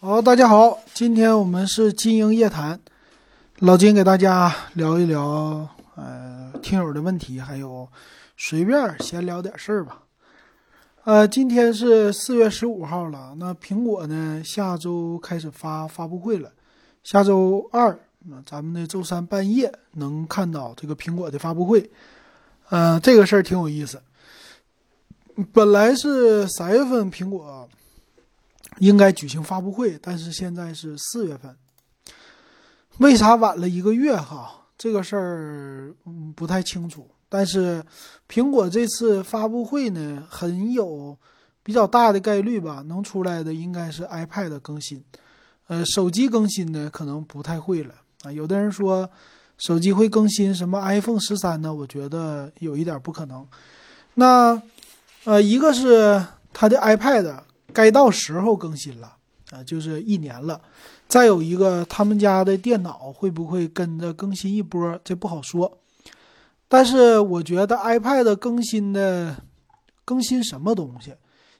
好，大家好，今天我们是金鹰夜谈，老金给大家聊一聊呃听友的问题，还有随便闲聊点事儿吧。呃，今天是四月十五号了，那苹果呢下周开始发发布会了，下周二，那咱们的周三半夜能看到这个苹果的发布会，呃，这个事儿挺有意思。本来是三月份苹果。应该举行发布会，但是现在是四月份，为啥晚了一个月？哈，这个事儿嗯不太清楚。但是苹果这次发布会呢，很有比较大的概率吧，能出来的应该是 iPad 更新，呃，手机更新呢可能不太会了啊。有的人说手机会更新什么 iPhone 十三呢？我觉得有一点不可能。那呃，一个是它的 iPad。该到时候更新了啊，就是一年了。再有一个，他们家的电脑会不会跟着更新一波？这不好说。但是我觉得 iPad 更新的更新什么东西？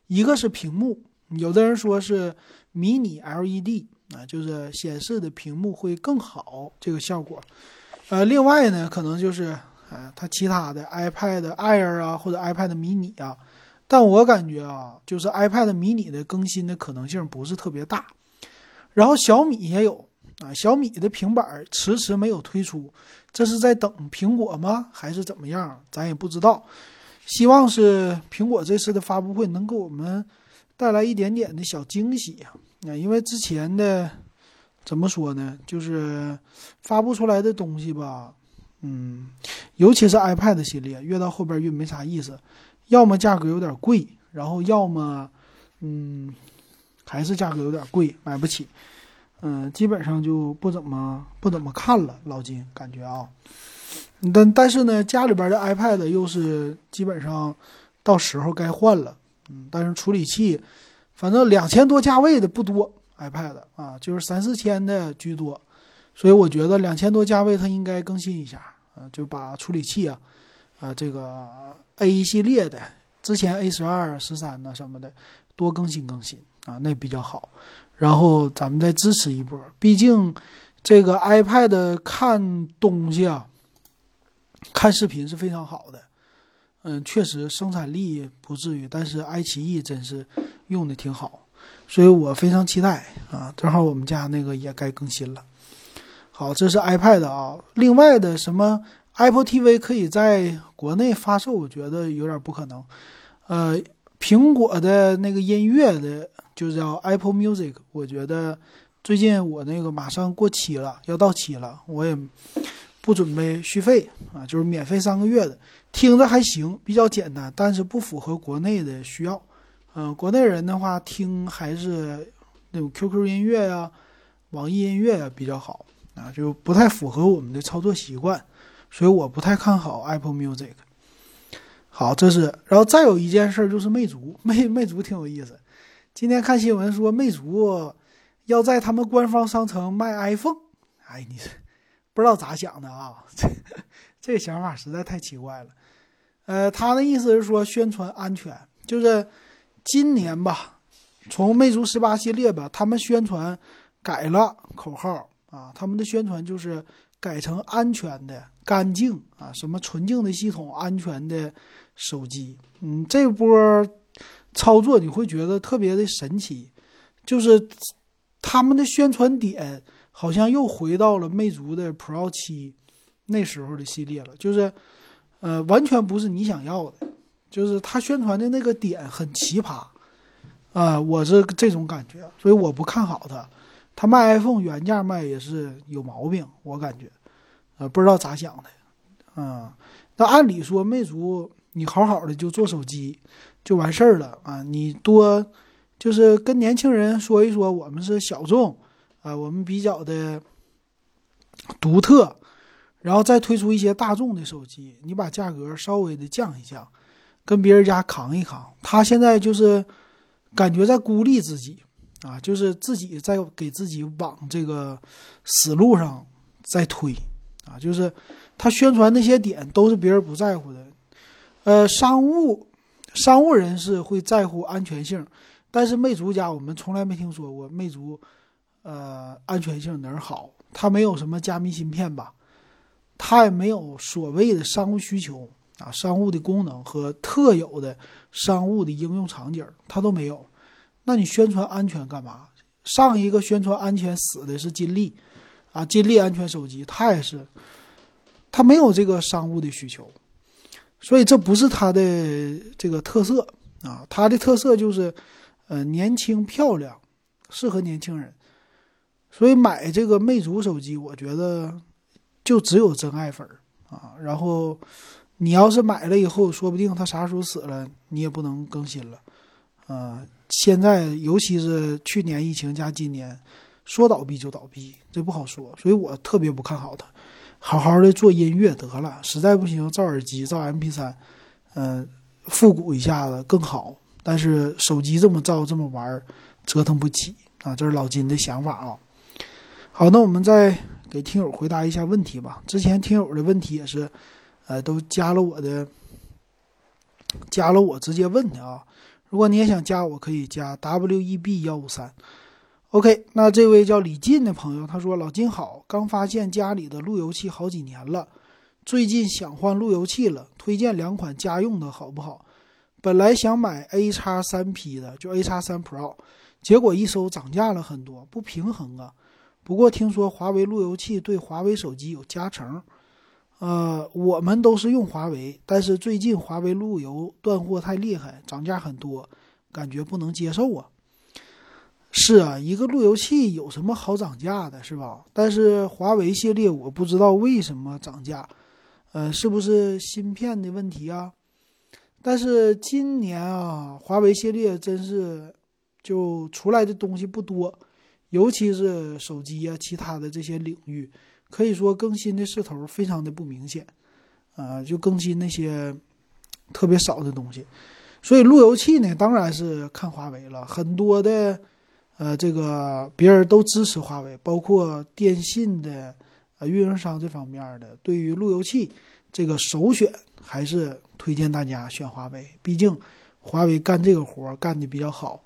一个是屏幕，有的人说是迷你 LED 啊，就是显示的屏幕会更好，这个效果。呃，另外呢，可能就是啊，它其他的 iPad Air 啊，或者 iPad mini 啊。但我感觉啊，就是 iPad mini 的更新的可能性不是特别大，然后小米也有啊，小米的平板迟迟没有推出，这是在等苹果吗？还是怎么样？咱也不知道。希望是苹果这次的发布会能给我们带来一点点的小惊喜呀！啊，因为之前的怎么说呢，就是发布出来的东西吧，嗯，尤其是 iPad 系列，越到后边越没啥意思。要么价格有点贵，然后要么，嗯，还是价格有点贵，买不起。嗯，基本上就不怎么不怎么看了。老金感觉啊，但但是呢，家里边的 iPad 又是基本上到时候该换了。嗯，但是处理器，反正两千多价位的不多，iPad 啊，就是三四千的居多。所以我觉得两千多价位它应该更新一下啊，就把处理器啊，啊这个。A 系列的，之前 A 十二、十三呢什么的，多更新更新啊，那比较好。然后咱们再支持一波，毕竟这个 iPad 看东西啊，看视频是非常好的。嗯，确实生产力不至于，但是爱奇艺真是用的挺好，所以我非常期待啊。正好我们家那个也该更新了。好，这是 iPad 啊，另外的什么？Apple TV 可以在国内发售，我觉得有点不可能。呃，苹果的那个音乐的，就叫 Apple Music，我觉得最近我那个马上过期了，要到期了，我也不准备续费啊，就是免费三个月的，听着还行，比较简单，但是不符合国内的需要。嗯，国内人的话听还是那种 QQ 音乐呀、网易音乐呀比较好啊，就不太符合我们的操作习惯。所以我不太看好 Apple Music。好，这是，然后再有一件事就是魅族，魅魅族挺有意思。今天看新闻说魅族要在他们官方商城卖 iPhone，哎，你不知道咋想的啊？这这想法实在太奇怪了。呃，他的意思是说宣传安全，就是今年吧，从魅族十八系列吧，他们宣传改了口号啊，他们的宣传就是改成安全的。干净啊，什么纯净的系统，安全的手机，嗯，这波操作你会觉得特别的神奇，就是他们的宣传点好像又回到了魅族的 Pro 七那时候的系列了，就是呃，完全不是你想要的，就是他宣传的那个点很奇葩啊，我是这种感觉，所以我不看好他，他卖 iPhone 原价卖也是有毛病，我感觉。呃，不知道咋想的，啊，那按理说魅族你好好的就做手机就完事儿了啊，你多就是跟年轻人说一说，我们是小众啊，我们比较的独特，然后再推出一些大众的手机，你把价格稍微的降一降，跟别人家扛一扛。他现在就是感觉在孤立自己啊，就是自己在给自己往这个死路上在推。啊，就是他宣传那些点都是别人不在乎的，呃，商务商务人士会在乎安全性，但是魅族家我们从来没听说过魅族，呃，安全性哪儿好？它没有什么加密芯片吧？它也没有所谓的商务需求啊，商务的功能和特有的商务的应用场景，它都没有。那你宣传安全干嘛？上一个宣传安全死的是金立，啊，金立安全手机，它也是，它没有这个商务的需求，所以这不是它的这个特色啊，它的特色就是，呃，年轻漂亮，适合年轻人。所以买这个魅族手机，我觉得就只有真爱粉啊。然后你要是买了以后，说不定它啥时候死了，你也不能更新了。啊，现在尤其是去年疫情加今年，说倒闭就倒闭，这不好说。所以我特别不看好它。好好的做音乐得了，实在不行造耳机、造 MP 三，嗯，复古一下子更好。但是手机这么造、这么玩，折腾不起啊。这是老金的想法啊。好，那我们再给听友回答一下问题吧。之前听友的问题也是，呃，都加了我的，加了我直接问的啊。如果你也想加，我可以加 W E B 幺五三。OK，那这位叫李进的朋友，他说：“老金好，刚发现家里的路由器好几年了，最近想换路由器了，推荐两款家用的好不好？本来想买 A 叉三 P 的，就 A 叉三 Pro，结果一搜涨价了很多，不平衡啊。”不过听说华为路由器对华为手机有加成，呃，我们都是用华为，但是最近华为路由断货太厉害，涨价很多，感觉不能接受啊。是啊，一个路由器有什么好涨价的，是吧？但是华为系列我不知道为什么涨价，呃，是不是芯片的问题啊？但是今年啊，华为系列真是就出来的东西不多。尤其是手机呀，其他的这些领域，可以说更新的势头非常的不明显，啊，就更新那些特别少的东西。所以路由器呢，当然是看华为了。很多的，呃，这个别人都支持华为，包括电信的呃运营商这方面的，对于路由器这个首选还是推荐大家选华为。毕竟华为干这个活干的比较好，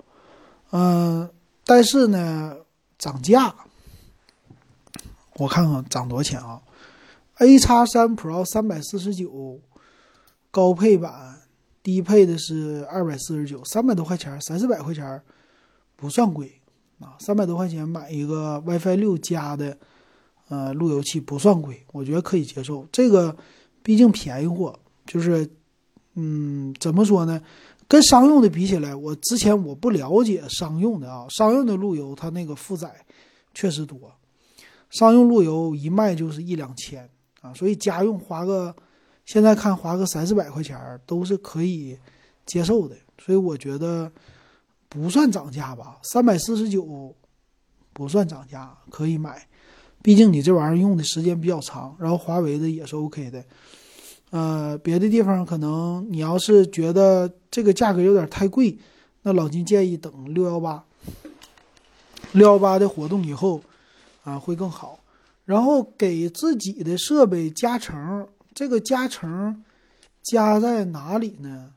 嗯，但是呢。涨价，我看看涨多少钱啊？A 叉三 Pro 三百四十九，高配版，低配的是二百四十九，三百多块钱，三四百块钱不算贵啊。三百多块钱买一个 WiFi 六加的呃路由器不算贵，我觉得可以接受。这个毕竟便宜货，就是嗯，怎么说呢？跟商用的比起来，我之前我不了解商用的啊，商用的路由它那个负载确实多，商用路由一卖就是一两千啊，所以家用花个现在看花个三四百块钱都是可以接受的，所以我觉得不算涨价吧，三百四十九不算涨价，可以买，毕竟你这玩意儿用的时间比较长，然后华为的也是 OK 的。呃，别的地方可能你要是觉得这个价格有点太贵，那老金建议等六幺八，六幺八的活动以后，啊会更好。然后给自己的设备加成，这个加成加在哪里呢？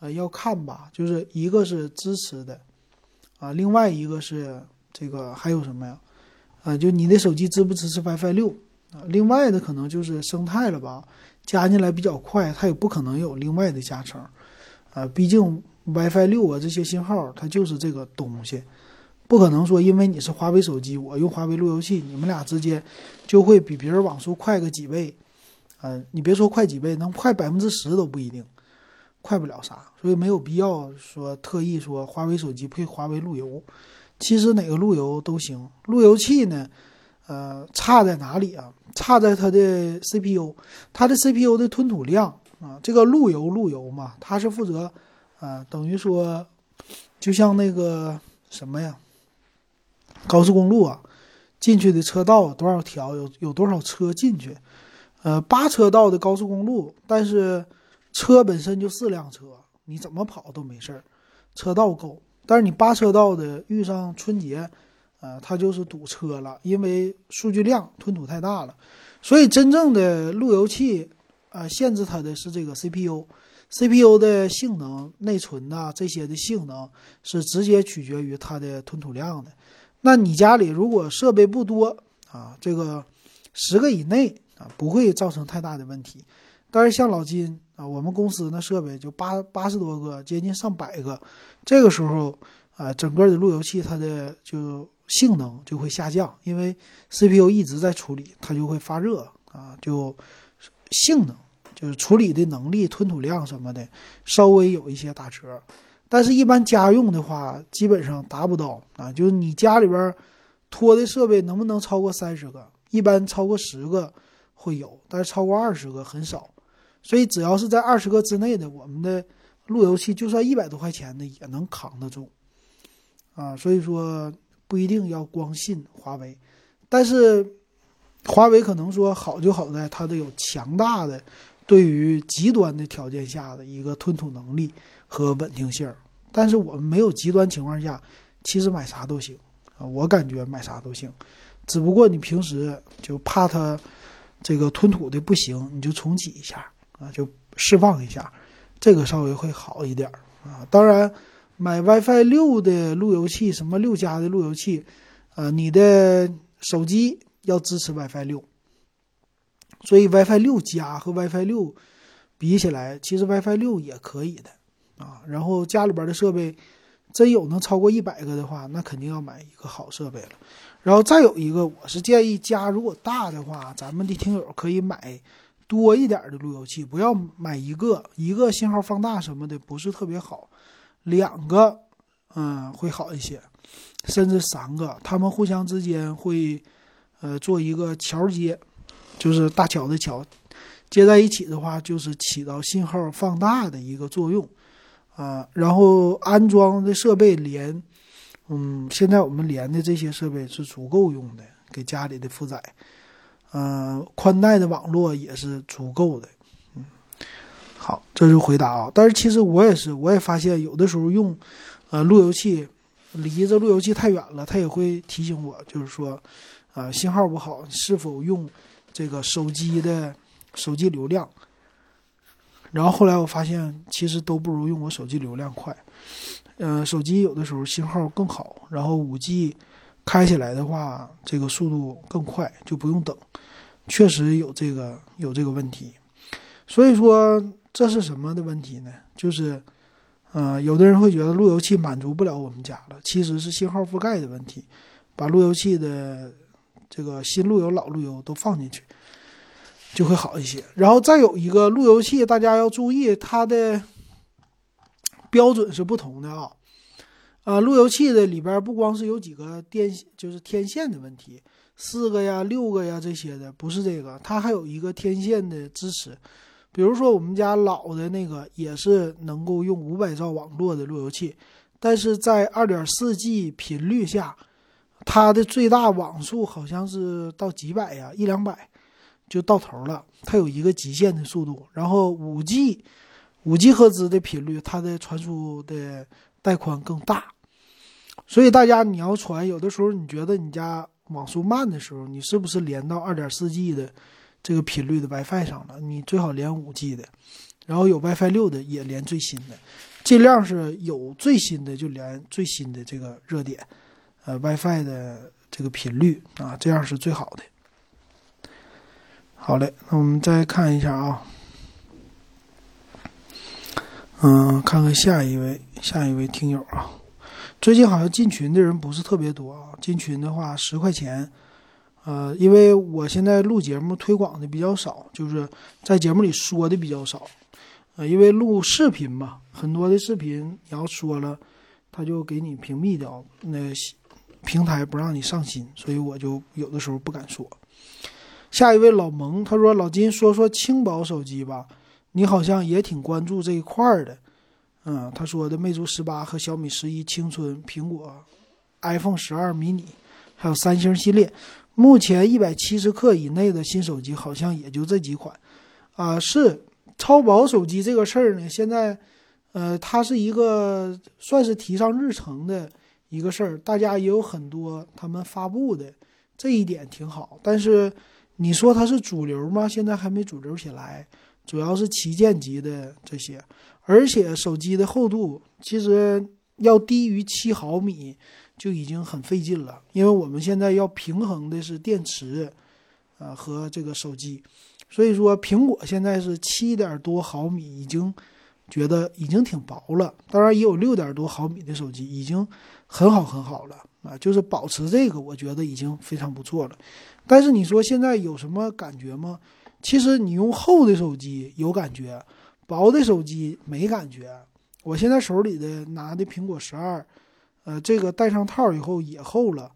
呃，要看吧，就是一个是支持的，啊，另外一个是这个还有什么呀？啊，就你的手机支不支持 WiFi 六？啊，另外的可能就是生态了吧。加进来比较快，它也不可能有另外的加成，啊，毕竟 WiFi 六啊这些信号它就是这个东西，不可能说因为你是华为手机，我用华为路由器，你们俩之间就会比别人网速快个几倍，啊，你别说快几倍，能快百分之十都不一定，快不了啥，所以没有必要说特意说华为手机配华为路由，其实哪个路由都行，路由器呢，呃，差在哪里啊？差在它的 CPU，它的 CPU 的吞吐量啊，这个路由路由嘛，它是负责啊，等于说，就像那个什么呀，高速公路啊，进去的车道多少条，有有多少车进去，呃，八车道的高速公路，但是车本身就四辆车，你怎么跑都没事儿，车道够，但是你八车道的遇上春节。呃，它就是堵车了，因为数据量吞吐太大了，所以真正的路由器，呃，限制它的是这个 CPU，CPU 的性能、内存呐这些的性能是直接取决于它的吞吐量的。那你家里如果设备不多啊，这个十个以内啊，不会造成太大的问题。但是像老金啊，我们公司那设备就八八十多个，接近上百个，这个时候啊，整个的路由器它的就性能就会下降，因为 CPU 一直在处理，它就会发热啊，就性能。就是处理的能力、吞吐量什么的，稍微有一些打折，但是，一般家用的话，基本上达不到啊。就是你家里边拖的设备能不能超过三十个？一般超过十个会有，但是超过二十个很少。所以，只要是在二十个之内的，我们的路由器就算一百多块钱的也能扛得住啊。所以说，不一定要光信华为，但是华为可能说好就好在它的有强大的。对于极端的条件下的一个吞吐能力和稳定性，但是我们没有极端情况下，其实买啥都行啊。我感觉买啥都行，只不过你平时就怕它这个吞吐的不行，你就重启一下啊，就释放一下，这个稍微会好一点啊。当然，买 WiFi 六的路由器，什么六加的路由器，呃，你的手机要支持 WiFi 六。所以 WiFi 六加和 WiFi 六比起来，其实 WiFi 六也可以的啊。然后家里边的设备真有能超过一百个的话，那肯定要买一个好设备了。然后再有一个，我是建议家如果大的话，咱们的听友可以买多一点的路由器，不要买一个，一个信号放大什么的不是特别好，两个嗯会好一些，甚至三个，他们互相之间会呃做一个桥接。就是大桥的桥接在一起的话，就是起到信号放大的一个作用，啊，然后安装的设备连，嗯，现在我们连的这些设备是足够用的，给家里的负载，嗯，宽带的网络也是足够的，嗯，好，这是回答啊。但是其实我也是，我也发现有的时候用，呃，路由器离着路由器太远了，它也会提醒我，就是说，啊，信号不好，是否用。这个手机的手机流量，然后后来我发现其实都不如用我手机流量快。嗯，手机有的时候信号更好，然后五 G 开起来的话，这个速度更快，就不用等。确实有这个有这个问题，所以说这是什么的问题呢？就是，呃，有的人会觉得路由器满足不了我们家了，其实是信号覆盖的问题，把路由器的。这个新路由、老路由都放进去，就会好一些。然后再有一个路由器，大家要注意，它的标准是不同的啊。啊，路由器的里边不光是有几个电，就是天线的问题，四个呀、六个呀这些的，不是这个，它还有一个天线的支持。比如说我们家老的那个也是能够用五百兆网络的路由器，但是在二点四 G 频率下。它的最大网速好像是到几百呀，一两百就到头了。它有一个极限的速度，然后五 G，五 G 赫兹的频率，它的传输的带宽更大。所以大家你要传，有的时候你觉得你家网速慢的时候，你是不是连到二点四 G 的这个频率的 WiFi 上了？你最好连五 G 的，然后有 WiFi 六的也连最新的，尽量是有最新的就连最新的这个热点。呃，WiFi 的这个频率啊，这样是最好的。好嘞，那我们再看一下啊，嗯，看看下一位，下一位听友啊，最近好像进群的人不是特别多啊。进群的话，十块钱。呃，因为我现在录节目推广的比较少，就是在节目里说的比较少。呃，因为录视频嘛，很多的视频你要说了，他就给你屏蔽掉那。平台不让你上新，所以我就有的时候不敢说。下一位老蒙他说：“老金，说说轻薄手机吧，你好像也挺关注这一块的。”嗯，他说的魅族十八和小米十一青春、苹果 iPhone 十二 mini，还有三星系列，目前一百七十克以内的新手机好像也就这几款。啊，是超薄手机这个事儿呢，现在，呃，它是一个算是提上日程的。一个事儿，大家也有很多他们发布的这一点挺好，但是你说它是主流吗？现在还没主流起来。主要是旗舰级的这些，而且手机的厚度其实要低于七毫米就已经很费劲了，因为我们现在要平衡的是电池，呃和这个手机，所以说苹果现在是七点多毫米已经觉得已经挺薄了，当然也有六点多毫米的手机已经很好很好了。啊，就是保持这个我觉得已经非常不错了。但是你说现在有什么感觉吗？其实你用厚的手机有感觉，薄的手机没感觉。我现在手里的拿的苹果十二，呃，这个戴上套以后也厚了，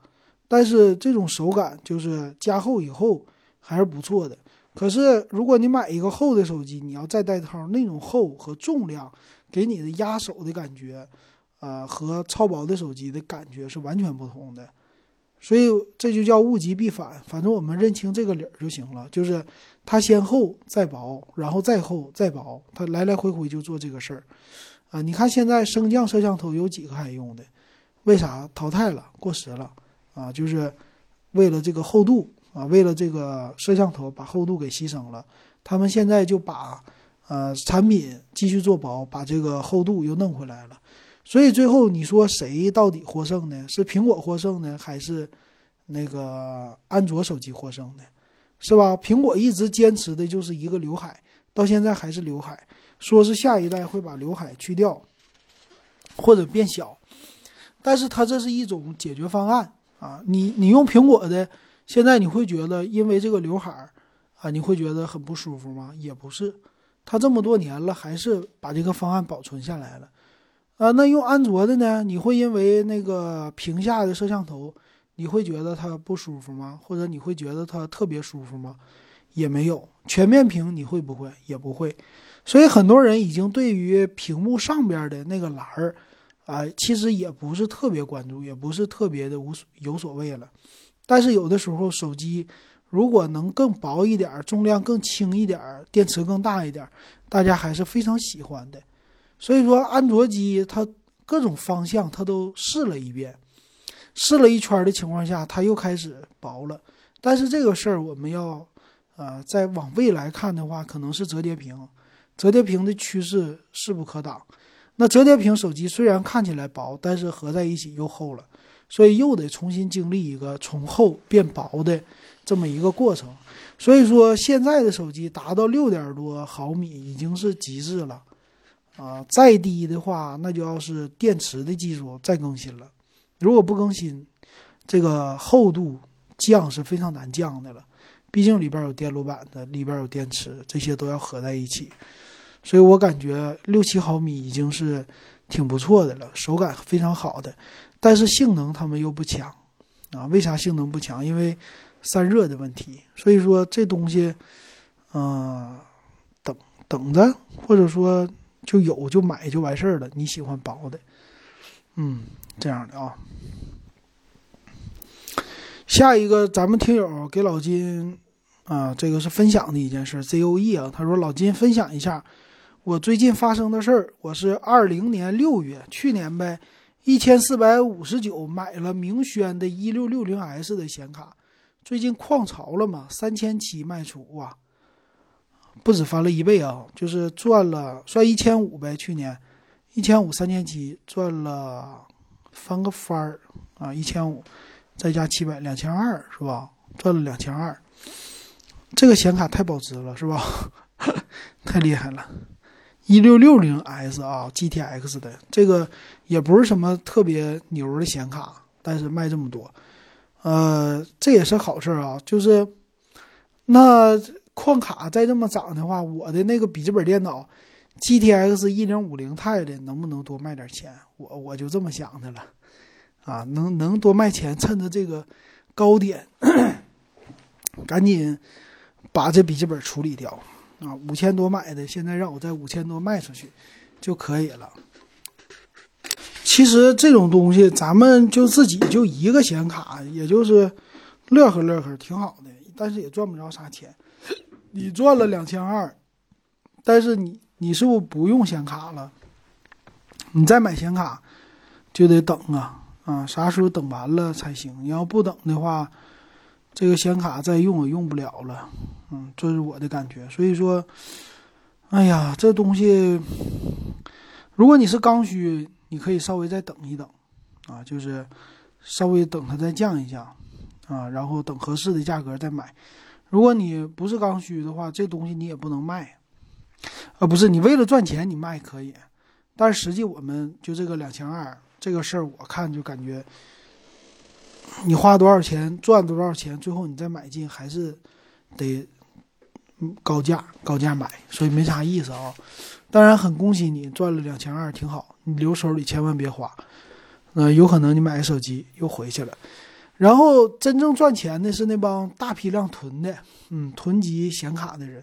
但是这种手感就是加厚以后还是不错的。可是如果你买一个厚的手机，你要再戴套，那种厚和重量给你的压手的感觉，呃，和超薄的手机的感觉是完全不同的。所以这就叫物极必反，反正我们认清这个理儿就行了，就是它先厚再薄，然后再厚再薄，它来来回回就做这个事儿，啊，你看现在升降摄像头有几个还用的？为啥淘汰了、过时了？啊，就是为了这个厚度啊，为了这个摄像头把厚度给牺牲了，他们现在就把呃产品继续做薄，把这个厚度又弄回来了。所以最后你说谁到底获胜呢？是苹果获胜呢，还是那个安卓手机获胜呢？是吧？苹果一直坚持的就是一个刘海，到现在还是刘海，说是下一代会把刘海去掉或者变小，但是它这是一种解决方案啊。你你用苹果的，现在你会觉得因为这个刘海啊，你会觉得很不舒服吗？也不是，它这么多年了，还是把这个方案保存下来了。啊，那用安卓的呢？你会因为那个屏下的摄像头，你会觉得它不舒服吗？或者你会觉得它特别舒服吗？也没有。全面屏你会不会？也不会。所以很多人已经对于屏幕上边的那个栏儿，啊，其实也不是特别关注，也不是特别的无所有所谓了。但是有的时候手机如果能更薄一点，重量更轻一点，电池更大一点，大家还是非常喜欢的。所以说，安卓机它各种方向它都试了一遍，试了一圈的情况下，它又开始薄了。但是这个事儿我们要，呃，再往未来看的话，可能是折叠屏，折叠屏的趋势势不可挡。那折叠屏手机虽然看起来薄，但是合在一起又厚了，所以又得重新经历一个从厚变薄的这么一个过程。所以说，现在的手机达到六点多毫米已经是极致了。啊，再低的话，那就要是电池的技术再更新了。如果不更新，这个厚度降是非常难降的了。毕竟里边有电路板的，里边有电池，这些都要合在一起。所以我感觉六七毫米已经是挺不错的了，手感非常好的。但是性能他们又不强啊？为啥性能不强？因为散热的问题。所以说这东西，嗯，等等着，或者说。就有就买就完事儿了。你喜欢薄的，嗯，这样的啊。下一个，咱们听友给老金啊，这个是分享的一件事，ZOE 啊，他说老金分享一下我最近发生的事儿。我是二零年六月，去年呗，一千四百五十九买了明轩的一六六零 S 的显卡，最近矿潮了嘛，三千七卖出哇。不止翻了一倍啊，就是赚了算一千五呗。去年一千五三千七赚了翻个番儿啊，一千五再加七百两千二是吧？赚了两千二，这个显卡太保值了是吧？太厉害了，一六六零 S 啊，GTX 的这个也不是什么特别牛的显卡，但是卖这么多，呃，这也是好事啊，就是那。矿卡再这么涨的话，我的那个笔记本电脑，GTX 一零五零 i 的能不能多卖点钱？我我就这么想的了，啊，能能多卖钱，趁着这个高点，赶紧把这笔记本处理掉啊！五千多买的，现在让我在五千多卖出去就可以了。其实这种东西，咱们就自己就一个显卡，也就是乐呵乐呵，挺好的，但是也赚不着啥钱。你赚了两千二，但是你你是不是不用显卡了？你再买显卡就得等啊啊，啥时候等完了才行？你要不等的话，这个显卡再用也用不了了。嗯，这是我的感觉。所以说，哎呀，这东西，如果你是刚需，你可以稍微再等一等，啊，就是稍微等它再降一降，啊，然后等合适的价格再买。如果你不是刚需的话，这东西你也不能卖，啊，不是你为了赚钱你卖可以，但是实际我们就这个两千二这个事儿，我看就感觉你花多少钱赚多少钱，最后你再买进还是得。高价高价买，所以没啥意思啊。当然很恭喜你赚了两千二，挺好。你留手里千万别花，呃，有可能你买个手机又回去了。然后真正赚钱的是那帮大批量囤的，嗯，囤积显卡的人。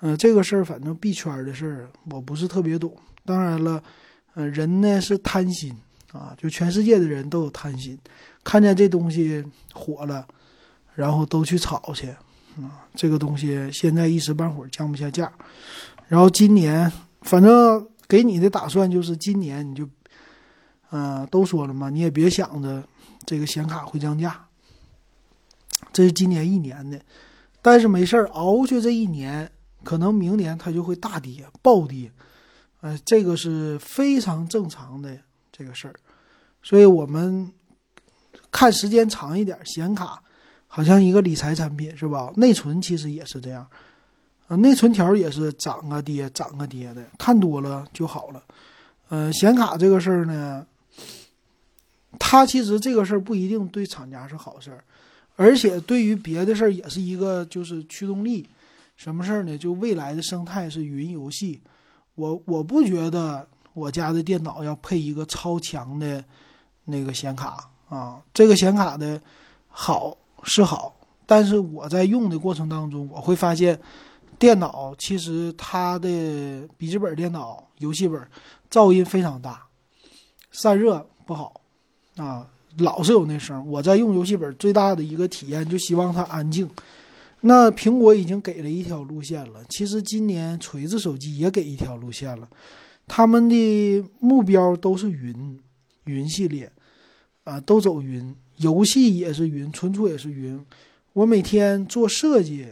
嗯，这个事儿反正币圈的事儿，我不是特别懂。当然了，呃，人呢是贪心啊，就全世界的人都有贪心，看见这东西火了，然后都去炒去。啊，这个东西现在一时半会儿降不下价，然后今年反正给你的打算就是今年你就，呃，都说了嘛，你也别想着这个显卡会降价，这是今年一年的，但是没事儿熬过去这一年，可能明年它就会大跌暴跌，呃，这个是非常正常的这个事儿，所以我们看时间长一点，显卡。好像一个理财产品是吧？内存其实也是这样，啊，内存条也是涨啊跌，涨啊跌的，看多了就好了。呃，显卡这个事儿呢，它其实这个事儿不一定对厂家是好事儿，而且对于别的事儿也是一个就是驱动力。什么事儿呢？就未来的生态是云游戏，我我不觉得我家的电脑要配一个超强的那个显卡啊，这个显卡的好。是好，但是我在用的过程当中，我会发现，电脑其实它的笔记本电脑、游戏本噪音非常大，散热不好，啊，老是有那声。我在用游戏本最大的一个体验，就希望它安静。那苹果已经给了一条路线了，其实今年锤子手机也给一条路线了，他们的目标都是云，云系列，啊，都走云。游戏也是云，存储也是云。我每天做设计，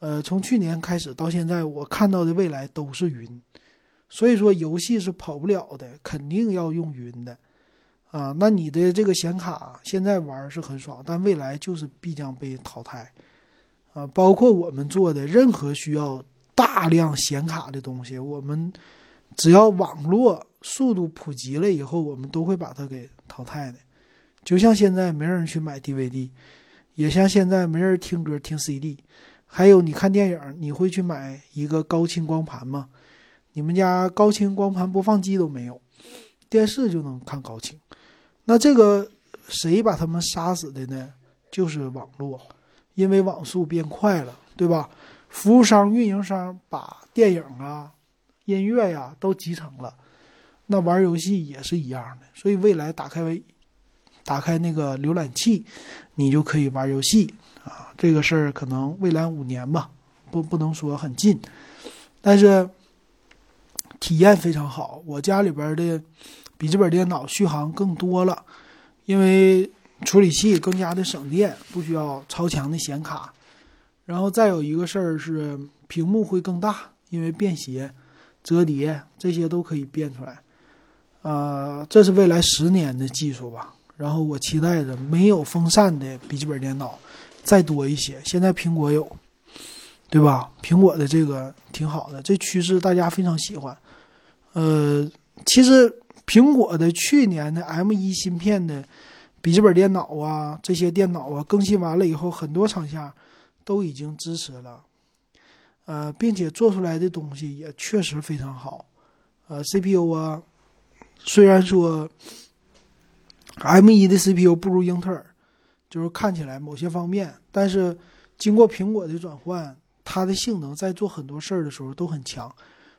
呃，从去年开始到现在，我看到的未来都是云。所以说，游戏是跑不了的，肯定要用云的。啊，那你的这个显卡现在玩是很爽，但未来就是必将被淘汰。啊，包括我们做的任何需要大量显卡的东西，我们只要网络速度普及了以后，我们都会把它给淘汰的。就像现在没人去买 DVD，也像现在没人听歌听 CD，还有你看电影，你会去买一个高清光盘吗？你们家高清光盘播放机都没有，电视就能看高清，那这个谁把他们杀死的呢？就是网络，因为网速变快了，对吧？服务商、运营商把电影啊、音乐呀都集成了，那玩游戏也是一样的，所以未来打开。打开那个浏览器，你就可以玩游戏啊！这个事儿可能未来五年吧，不不能说很近，但是体验非常好。我家里边的笔记本电脑续航更多了，因为处理器更加的省电，不需要超强的显卡。然后再有一个事儿是屏幕会更大，因为便携、折叠这些都可以变出来。呃，这是未来十年的技术吧。然后我期待着没有风扇的笔记本电脑再多一些。现在苹果有，对吧？苹果的这个挺好的，这趋势大家非常喜欢。呃，其实苹果的去年的 M1 芯片的笔记本电脑啊，这些电脑啊更新完了以后，很多厂家都已经支持了，呃，并且做出来的东西也确实非常好。呃，CPU 啊，虽然说。M1 的 CPU 不如英特尔，就是看起来某些方面，但是经过苹果的转换，它的性能在做很多事儿的时候都很强，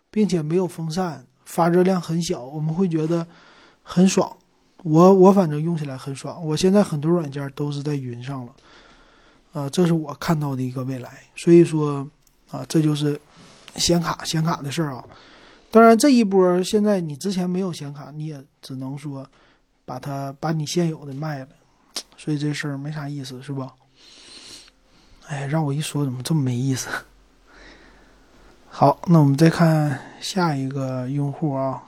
并且没有风扇，发热量很小，我们会觉得很爽。我我反正用起来很爽。我现在很多软件都是在云上了，啊，这是我看到的一个未来。所以说啊，这就是显卡显卡的事儿啊。当然这一波现在你之前没有显卡，你也只能说。把它把你现有的卖了，所以这事儿没啥意思，是吧？哎，让我一说怎么这么没意思？好，那我们再看下一个用户啊。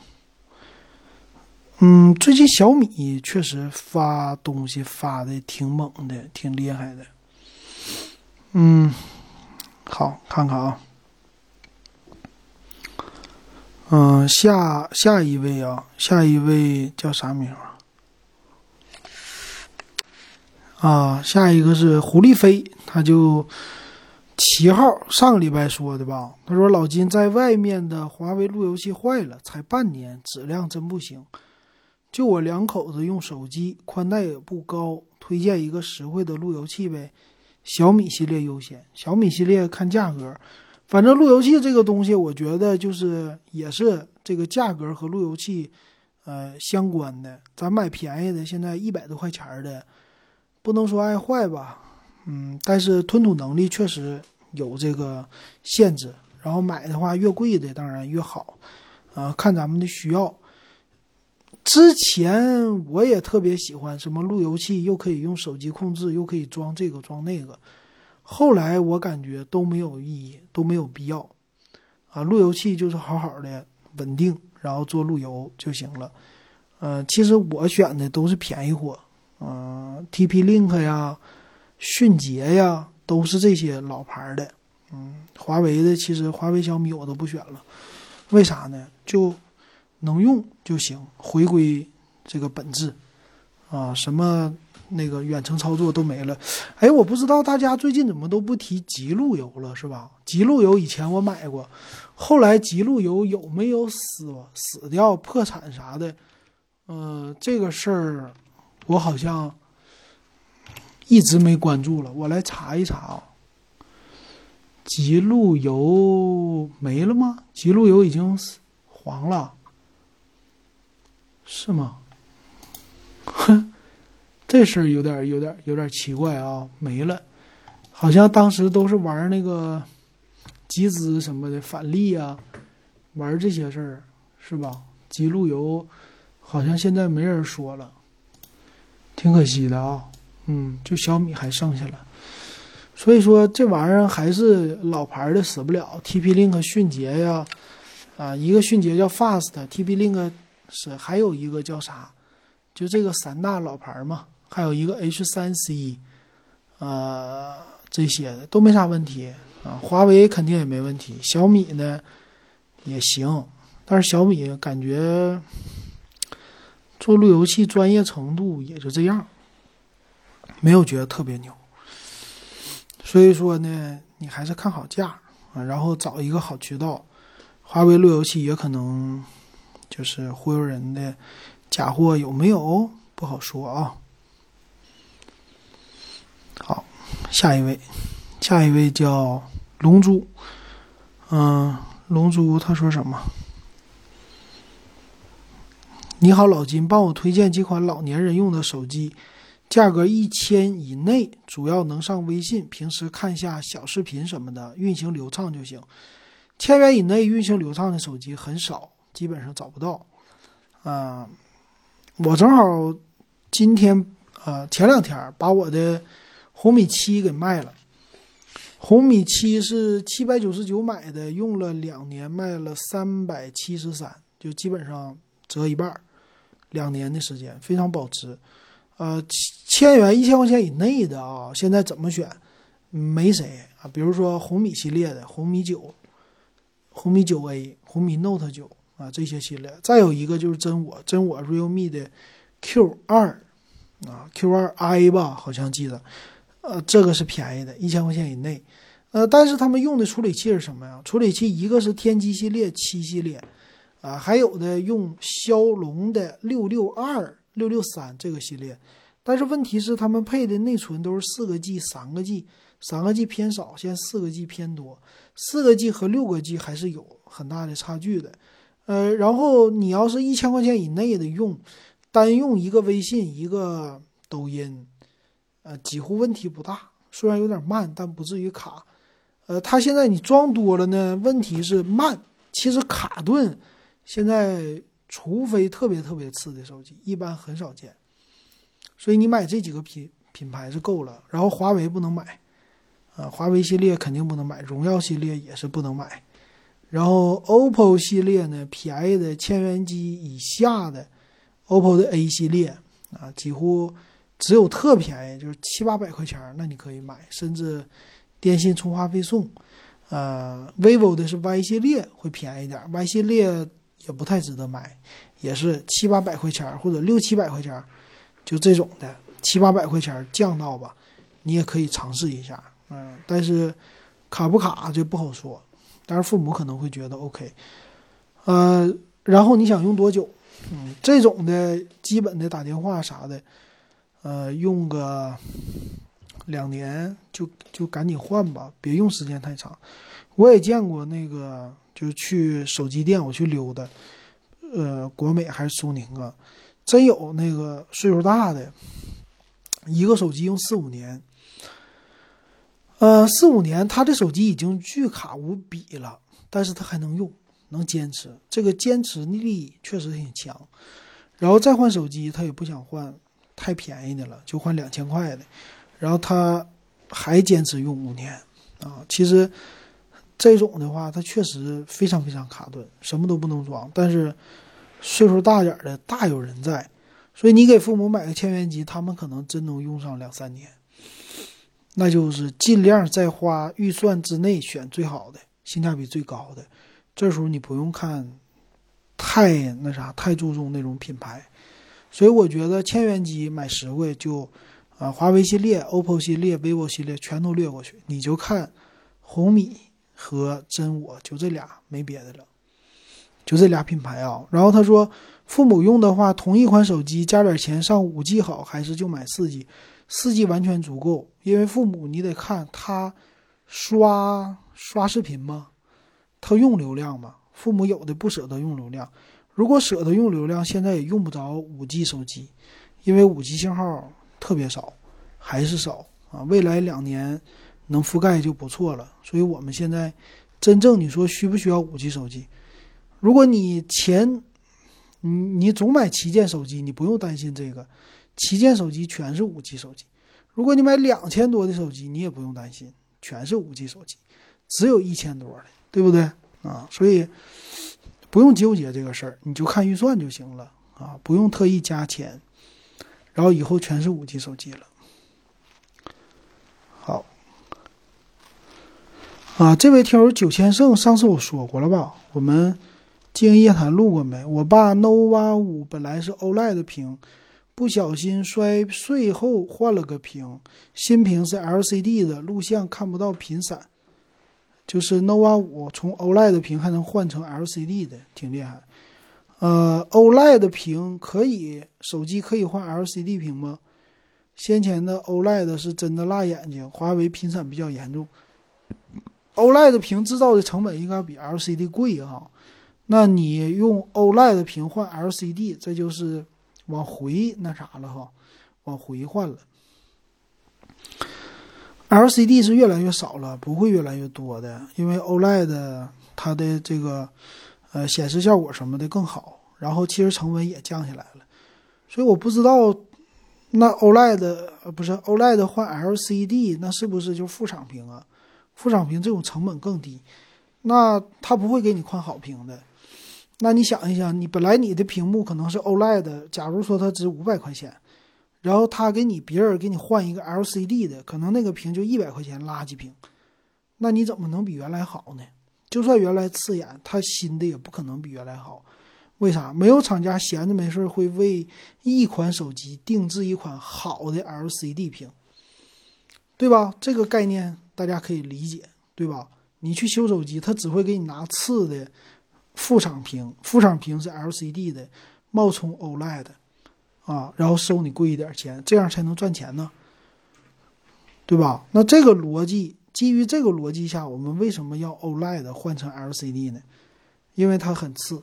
嗯，最近小米确实发东西发的挺猛的，挺厉害的。嗯，好，看看啊。嗯，下下一位啊，下一位叫啥名啊？啊，下一个是胡丽飞，他就。七号上个礼拜说的吧？他说老金在外面的华为路由器坏了，才半年，质量真不行。就我两口子用手机，宽带也不高，推荐一个实惠的路由器呗。小米系列优先，小米系列看价格。反正路由器这个东西，我觉得就是也是这个价格和路由器，呃相关的。咱买便宜的，现在一百多块钱的，不能说爱坏吧。嗯，但是吞吐能力确实有这个限制。然后买的话，越贵的当然越好，啊，看咱们的需要。之前我也特别喜欢什么路由器，又可以用手机控制，又可以装这个装那个。后来我感觉都没有意义，都没有必要。啊，路由器就是好好的稳定，然后做路由就行了。呃，其实我选的都是便宜货，嗯，TP Link 呀。迅捷呀，都是这些老牌的，嗯，华为的其实华为、小米我都不选了，为啥呢？就能用就行，回归这个本质，啊，什么那个远程操作都没了。哎，我不知道大家最近怎么都不提极路由了，是吧？极路由以前我买过，后来极路由有没有死死掉、破产啥的？呃，这个事儿我好像。一直没关注了，我来查一查啊。极路由没了吗？极路由已经黄了，是吗？哼，这事儿有点有点有点奇怪啊，没了，好像当时都是玩那个集资什么的返利啊，玩这些事儿是吧？极路由好像现在没人说了，挺可惜的啊。嗯，就小米还剩下了，所以说这玩意儿还是老牌的死不了。TP Link、迅捷呀，啊，一个迅捷叫 Fast，TP Link 是还有一个叫啥？就这个三大老牌嘛，还有一个 H3C，呃，这些的都没啥问题啊。华为肯定也没问题，小米呢也行，但是小米感觉做路由器专业程度也就这样。没有觉得特别牛，所以说呢，你还是看好价啊，然后找一个好渠道。华为路由器也可能就是忽悠人的假货，有没有不好说啊。好，下一位，下一位叫龙珠，嗯，龙珠他说什么？你好，老金，帮我推荐几款老年人用的手机。价格一千以内，主要能上微信，平时看一下小视频什么的，运行流畅就行。千元以内运行流畅的手机很少，基本上找不到。啊，我正好今天呃前两天把我的红米七给卖了。红米七是七百九十九买的，用了两年，卖了三百七十三，就基本上折一半，两年的时间非常保值。呃，千元一千块钱以内的啊，现在怎么选？没谁啊。比如说红米系列的红米九、红米九 A、红米 Note 九啊这些系列。再有一个就是真我，真我 Realme 的 Q 二啊，Q 二 I 吧，好像记得。呃，这个是便宜的，一千块钱以内。呃，但是他们用的处理器是什么呀？处理器一个是天玑系列七系列，啊，还有的用骁龙的六六二。六六三这个系列，但是问题是他们配的内存都是四个 G、三个 G，三个 G 偏少，现在四个 G 偏多，四个 G 和六个 G 还是有很大的差距的。呃，然后你要是一千块钱以内的用，单用一个微信、一个抖音，呃，几乎问题不大，虽然有点慢，但不至于卡。呃，它现在你装多了呢，问题是慢，其实卡顿现在。除非特别特别次的手机，一般很少见。所以你买这几个品品牌是够了。然后华为不能买，啊，华为系列肯定不能买，荣耀系列也是不能买。然后 OPPO 系列呢，便宜的千元机以下的 OPPO 的 A 系列啊，几乎只有特便宜，就是七八百块钱，那你可以买，甚至电信充话费送。呃，vivo 的是 Y 系列会便宜点，Y 系列也不太值得买，也是七八百块钱或者六七百块钱，就这种的七八百块钱降到吧，你也可以尝试一下。嗯，但是卡不卡就不好说。但是父母可能会觉得 OK，呃，然后你想用多久？嗯，这种的基本的打电话啥的，呃，用个两年就就赶紧换吧，别用时间太长。我也见过那个，就是去手机店我去溜达，呃，国美还是苏宁啊，真有那个岁数大的，一个手机用四五年。呃，四五年，他的手机已经巨卡无比了，但是他还能用，能坚持，这个坚持力确实挺强。然后再换手机，他也不想换太便宜的了，就换两千块的。然后他还坚持用五年啊。其实这种的话，它确实非常非常卡顿，什么都不能装。但是岁数大点的大有人在，所以你给父母买个千元机，他们可能真能用上两三年。那就是尽量在花预算之内选最好的、性价比最高的。这时候你不用看太那啥，太注重那种品牌。所以我觉得千元机买实惠就，啊，华为系列、OPPO 系列、vivo 系列全都略过去，你就看红米和真我，就这俩，没别的了，就这俩品牌啊。然后他说，父母用的话，同一款手机加点钱上五 G 好，还是就买四 G？四 G 完全足够，因为父母你得看他刷刷视频吗？他用流量吗？父母有的不舍得用流量，如果舍得用流量，现在也用不着五 G 手机，因为五 G 信号特别少，还是少啊。未来两年能覆盖就不错了。所以我们现在真正你说需不需要五 G 手机？如果你钱你你总买旗舰手机，你不用担心这个。旗舰手机全是五 G 手机，如果你买两千多的手机，你也不用担心，全是五 G 手机，只有一千多的，对不对啊？所以不用纠结这个事儿，你就看预算就行了啊，不用特意加钱，然后以后全是五 G 手机了。好，啊，这位听友九千胜，上次我说过了吧？我们经营夜谈录过没？我爸 nova 五本来是 OLED 的屏。不小心摔碎后换了个屏，新屏是 LCD 的，录像看不到频闪。就是 nova 五从 OLED 的屏还能换成 LCD 的，挺厉害。呃，OLED 的屏可以，手机可以换 LCD 屏吗？先前的 OLED 是真的辣眼睛，华为频闪比较严重。OLED 屏制造的成本应该比 LCD 贵哈，那你用 OLED 屏换 LCD，这就是。往回那啥了哈，往回换了。LCD 是越来越少了，不会越来越多的，因为 OLED 它的这个呃显示效果什么的更好，然后其实成本也降下来了。所以我不知道那 OLED 呃不是 OLED 换 LCD，那是不是就副厂屏啊？副厂屏这种成本更低，那它不会给你换好屏的。那你想一想，你本来你的屏幕可能是 OLED，的假如说它值五百块钱，然后他给你别人给你换一个 LCD 的，可能那个屏就一百块钱垃圾屏，那你怎么能比原来好呢？就算原来刺眼，它新的也不可能比原来好。为啥？没有厂家闲着没事会为一款手机定制一款好的 LCD 屏，对吧？这个概念大家可以理解，对吧？你去修手机，他只会给你拿次的。副厂屏，副厂屏是 LCD 的，冒充 OLED，啊，然后收你贵一点钱，这样才能赚钱呢，对吧？那这个逻辑，基于这个逻辑下，我们为什么要 OLED 换成 LCD 呢？因为它很次，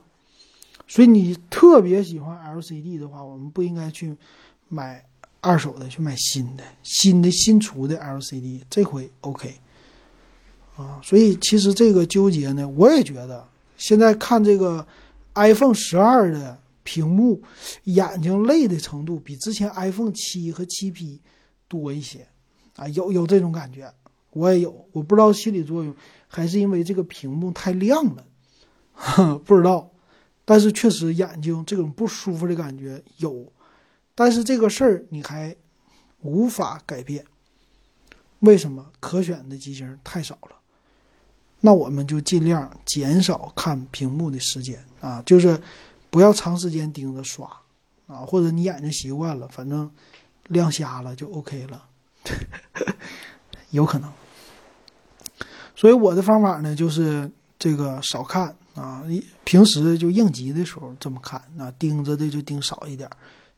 所以你特别喜欢 LCD 的话，我们不应该去买二手的，去买新的，新的新出的 LCD，这回 OK，啊，所以其实这个纠结呢，我也觉得。现在看这个 iPhone 十二的屏幕，眼睛累的程度比之前 iPhone 七和七 P 多一些，啊，有有这种感觉，我也有，我不知道心理作用还是因为这个屏幕太亮了 不知道，但是确实眼睛这种不舒服的感觉有，但是这个事儿你还无法改变。为什么？可选的机型太少了。那我们就尽量减少看屏幕的时间啊，就是不要长时间盯着刷啊，或者你眼睛习惯了，反正亮瞎了就 OK 了，有可能。所以我的方法呢，就是这个少看啊，平时就应急的时候这么看啊，盯着的就盯少一点，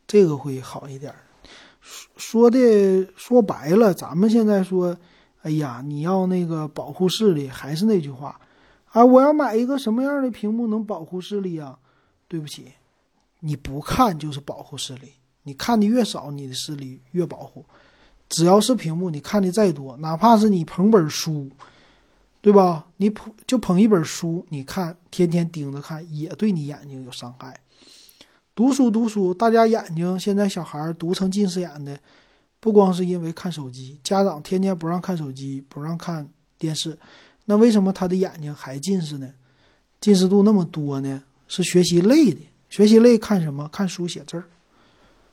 这个会好一点。说说的说白了，咱们现在说。哎呀，你要那个保护视力，还是那句话，啊，我要买一个什么样的屏幕能保护视力啊？对不起，你不看就是保护视力，你看的越少，你的视力越保护。只要是屏幕，你看的再多，哪怕是你捧本书，对吧？你捧就捧一本书，你看天天盯着看，也对你眼睛有伤害。读书读书，大家眼睛现在小孩读成近视眼的。不光是因为看手机，家长天天不让看手机，不让看电视，那为什么他的眼睛还近视呢？近视度那么多呢？是学习累的，学习累看什么？看书写字儿，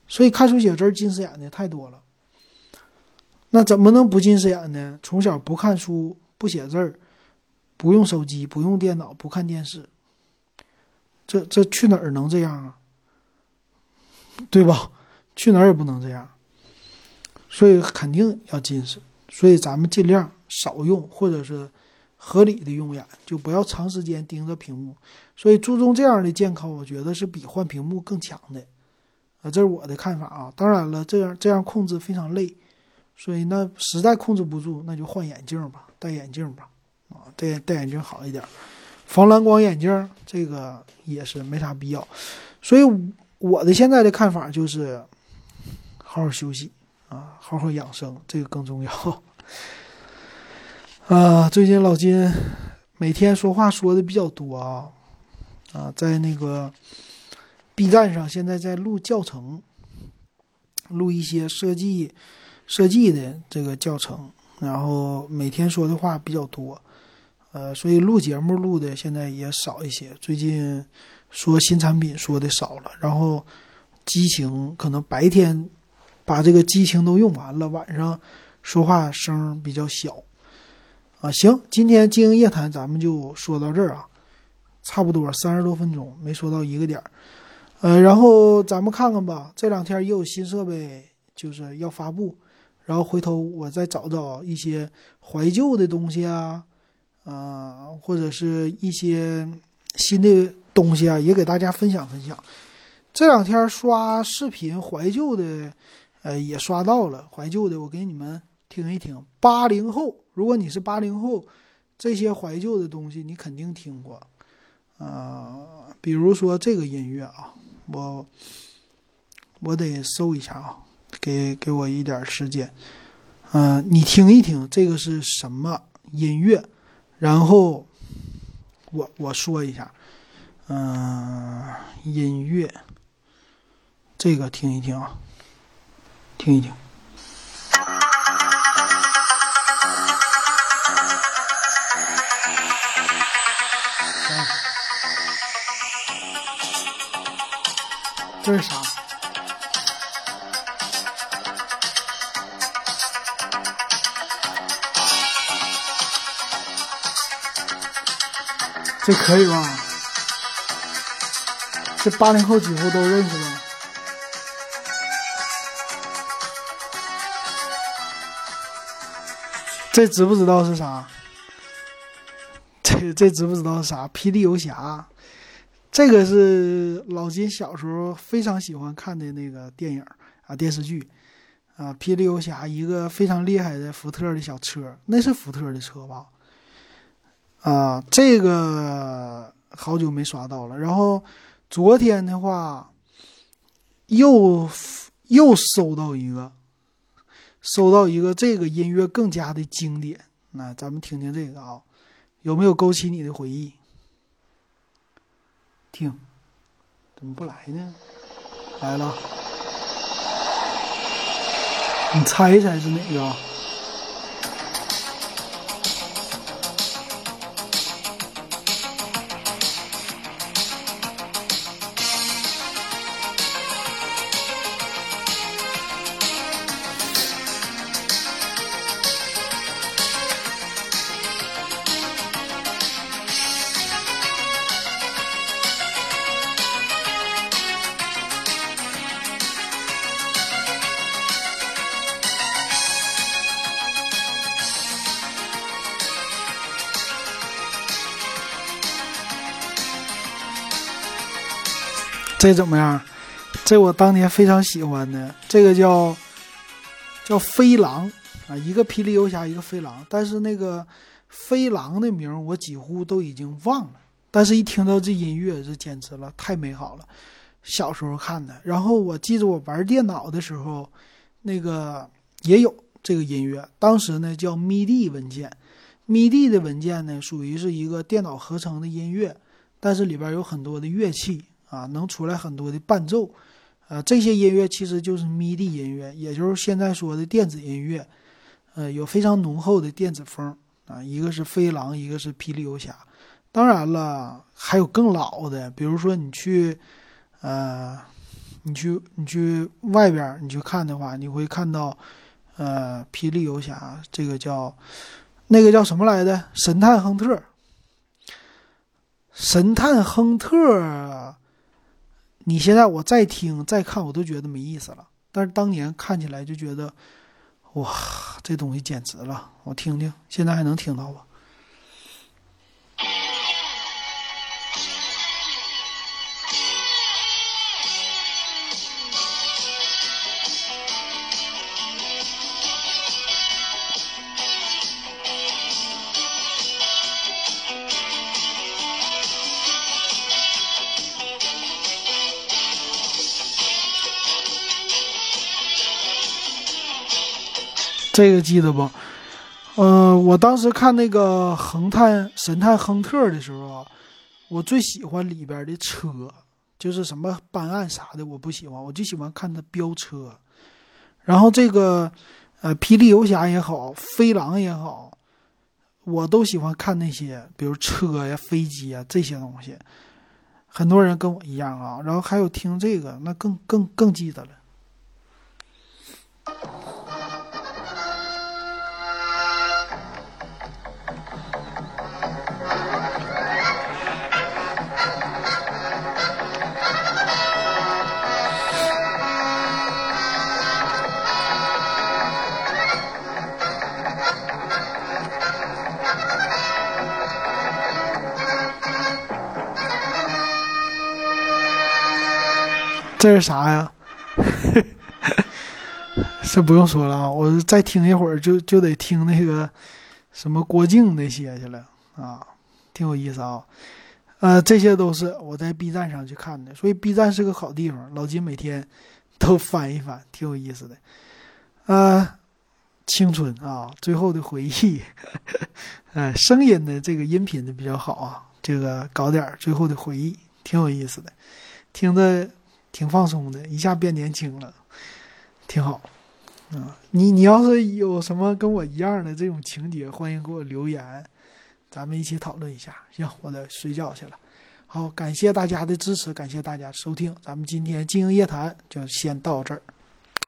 所以看书写字儿近视眼的太多了。那怎么能不近视眼呢？从小不看书、不写字儿、不用手机、不用电脑、不看电视，这这去哪儿能这样啊？对吧？去哪儿也不能这样。所以肯定要近视，所以咱们尽量少用，或者是合理的用眼，就不要长时间盯着屏幕。所以注重这样的健康，我觉得是比换屏幕更强的。啊，这是我的看法啊。当然了，这样这样控制非常累，所以那实在控制不住，那就换眼镜吧，戴眼镜吧。啊，戴戴眼镜好一点，防蓝光眼镜这个也是没啥必要。所以我的现在的看法就是，好好休息。啊，好好养生，这个更重要。啊，最近老金每天说话说的比较多啊，啊，在那个 B 站上，现在在录教程，录一些设计设计的这个教程，然后每天说的话比较多，呃，所以录节目录的现在也少一些。最近说新产品说的少了，然后激情可能白天。把这个激情都用完了，晚上说话声比较小，啊，行，今天经营夜谈咱们就说到这儿啊，差不多三十多分钟，没说到一个点儿，呃，然后咱们看看吧，这两天也有新设备就是要发布，然后回头我再找找一些怀旧的东西啊，啊，或者是一些新的东西啊，也给大家分享分享。这两天刷视频怀旧的。呃，也刷到了怀旧的，我给你们听一听。八零后，如果你是八零后，这些怀旧的东西你肯定听过，啊，比如说这个音乐啊，我我得搜一下啊，给给我一点时间，嗯，你听一听这个是什么音乐，然后我我说一下，嗯，音乐，这个听一听啊。听一听，这是啥？这可以吧？这八零后几乎都认识吧？这知不知道是啥？这这知不知道是啥？霹雳游侠，这个是老金小时候非常喜欢看的那个电影啊电视剧啊。霹雳游侠一个非常厉害的福特的小车，那是福特的车吧？啊，这个好久没刷到了。然后昨天的话，又又收到一个。收到一个这个音乐更加的经典，那咱们听听这个啊，有没有勾起你的回忆？听，怎么不来呢？来了，你猜一猜是哪个？这怎么样？这我当年非常喜欢的，这个叫叫飞狼啊，一个霹雳游侠，一个飞狼。但是那个飞狼的名我几乎都已经忘了，但是一听到这音乐，这简直了，太美好了。小时候看的，然后我记得我玩电脑的时候，那个也有这个音乐，当时呢叫 MIDI 文件，MIDI 的文件呢属于是一个电脑合成的音乐，但是里边有很多的乐器啊，能出来很多的伴奏。呃，这些音乐其实就是 MIDI 音乐，也就是现在说的电子音乐，呃，有非常浓厚的电子风啊。一个是飞狼，一个是霹雳游侠。当然了，还有更老的，比如说你去，呃，你去你去外边你去看的话，你会看到，呃，霹雳游侠这个叫那个叫什么来着？神探亨特，神探亨特。你现在我再听再看，我都觉得没意思了。但是当年看起来就觉得，哇，这东西简直了！我听听，现在还能听到吗？这个记得不？嗯，我当时看那个《横探神探亨特》的时候，我最喜欢里边的车，就是什么办案啥的，我不喜欢，我就喜欢看他飙车。然后这个，呃，霹雳游侠也好，飞狼也好，我都喜欢看那些，比如车呀、飞机啊这些东西。很多人跟我一样啊，然后还有听这个，那更更更记得了。这是啥呀？这不用说了啊！我再听一会儿就就得听那个什么郭靖那些去了啊，挺有意思啊。呃，这些都是我在 B 站上去看的，所以 B 站是个好地方。老金每天都翻一翻，挺有意思的。呃，青春啊，最后的回忆。呃，声音的这个音频的比较好啊，这个搞点最后的回忆，挺有意思的，听着。挺放松的，一下变年轻了，挺好。啊，你你要是有什么跟我一样的这种情节，欢迎给我留言，咱们一起讨论一下。行，我得睡觉去了。好，感谢大家的支持，感谢大家收听，咱们今天经营夜谈就先到这儿。